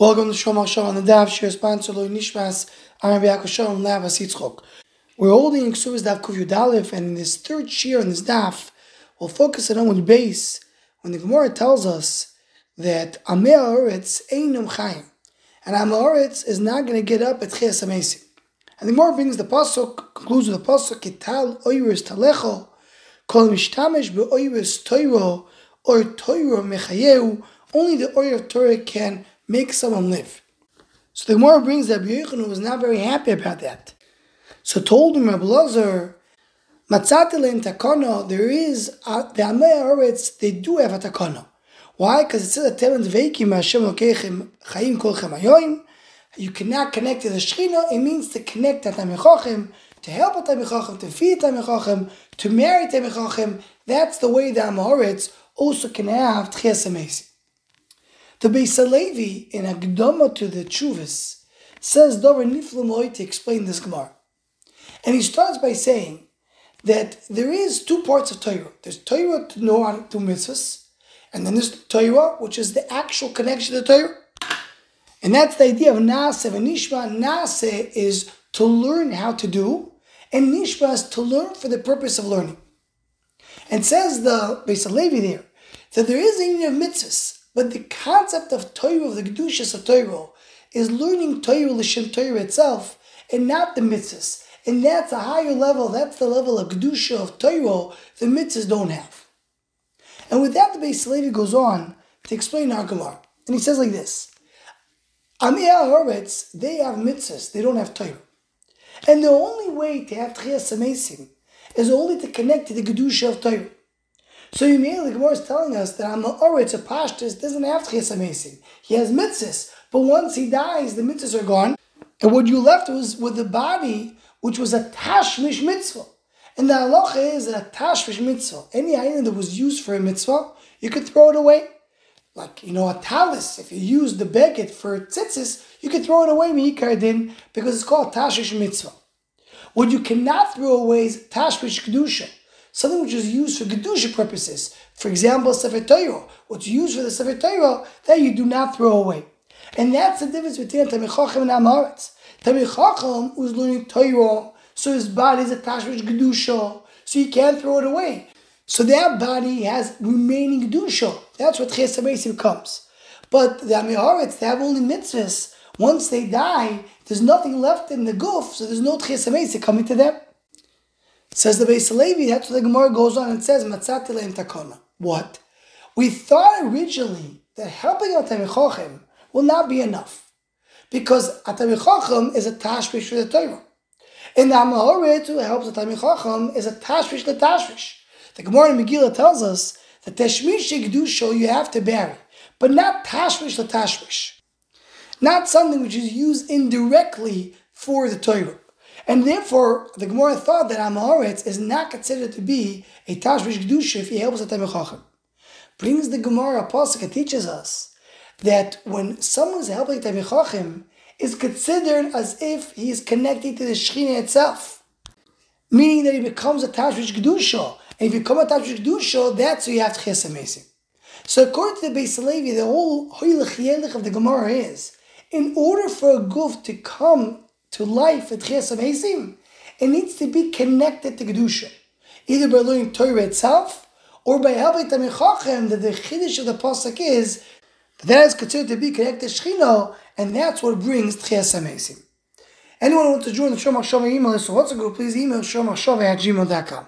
Welcome to Shom Hashem on the Daf Shir sponsor Loi Nishmas Rabbi Yaakov Shalom Lavas Yitzchok. We're holding Ksuvas Daf Kuv Yudalev, and in this third shir in this Daf, we'll focus on one base when the Gemara tells us that Amei Haaretz Einam Chaim, and Amei Haaretz is not going to get up at Chias Amesim. And the Gemara brings the pasuk, concludes with the pasuk, Kital Oiris Talecho, Kol Mishtamish Be'oiris Toiro, or Toiro Mechayeu, only the of Torah can make someone live. So the Gemara brings that Rabbi was not very happy about that. So told him Rabbi Lazar, Matzatelim takana, there is, uh, the Amei they do have a takana. Why? Because it says that Temen Dveikim Hashem Lokechem Chaim Kolchem Ayoim, you cannot connect to the Shechina, it means to connect to Tamechochem, to help Tamechochem, to feed Tamechochem, to marry Tamechochem. That's the way the Haaretz also can have Tchias the Beis Levi in Agdama to the Chuvas says Dover Niflamoy to explain this Gemara. And he starts by saying that there is two parts of Torah. There's Torah to know how to mitzvahs, and then there's Torah, which is the actual connection to Torah. And that's the idea of Nase and Nishma. Nase is to learn how to do, and Nishma is to learn for the purpose of learning. And says the Beis Levi there that there is a union of mitzvahs, but the concept of Torah, of the Kedushas of Torah, is learning Torah L'Shem Torah itself, and not the mitzvahs. And that's a higher level, that's the level of Kedusha of Torah the mitzvahs don't have. And with that, the Beis Levi goes on to explain Gemara. And he says like this, Amei Haaretz, they have mitzvahs, they don't have Torah. And the only way to have Tchias Amesim is only to connect to the Kedusha of Torah. So immediately the Gemara is telling us that I'm Oritz, a Pashtus, doesn't have Tchias Amesim. He has mitzvahs, but once he dies, the mitzvahs are gone. And what you left was with the body, which was a Tashmish mitzvah. And the halacha is that a Tashmish mitzvah, any item that was used for a mitzvah, you could throw it away. Like, you know, a talis, if you use the beget for tzitzis, you could throw it away, din, because it's called Tashmish mitzvah. What you cannot throw away is Tashmish kedusha something which is used for Gedusha purposes. For example, Sefer Torah. What's used for the Sefer Torah, that you do not throw away. And that's the difference between Tamei Chacham and Amaretz. Tamei Chacham was learning Torah, so his body is attached with Gedusha, so you can't throw it away. So that body has remaining Gedusha. That's what Chesed becomes. But the Amei they have only mitzvahs. Once they die, there's nothing left in the goof, so there's no Chesed coming to them. Says the Beis Levi, that's what the Gemara goes on and says, Matzati leim takona. What? We thought originally that helping out Chochem will not be enough. Because Chochem is a tashvish for the Torah. And the Amahoret who helps the Chochem is a tashvish the tashvish. The Gemara in Megillah tells us that Tashmish Kedusha you have to bury, but not tashvish the tashvish. Not something which is used indirectly for the Torah. And therefore, the Gemara thought that Amaretz is not considered to be a Tashvish Gdusha if he helps the Tamil Brings the Gemara Apostle teaches us that when someone is helping Tamil is considered as if he is connected to the Shechina itself. Meaning that he becomes a Tashvish Gdusha. And if you become a Tashvish Gdusha, that's who you have to Ches So according to the Beis the whole Hoylech of the Gemara is, in order for a goof to come to life at Chias Amazim, it needs to be connected to Kedusha. Either by learning Torah itself, or by helping Tamei Chachem, that the Chiddush of the Pasuk is, that, that is considered to be connected to Shechina, and that's what brings Chias Amazim. Anyone who wants to join the Shomach Shava email list or WhatsApp group, please email shomachshava at gmail.com.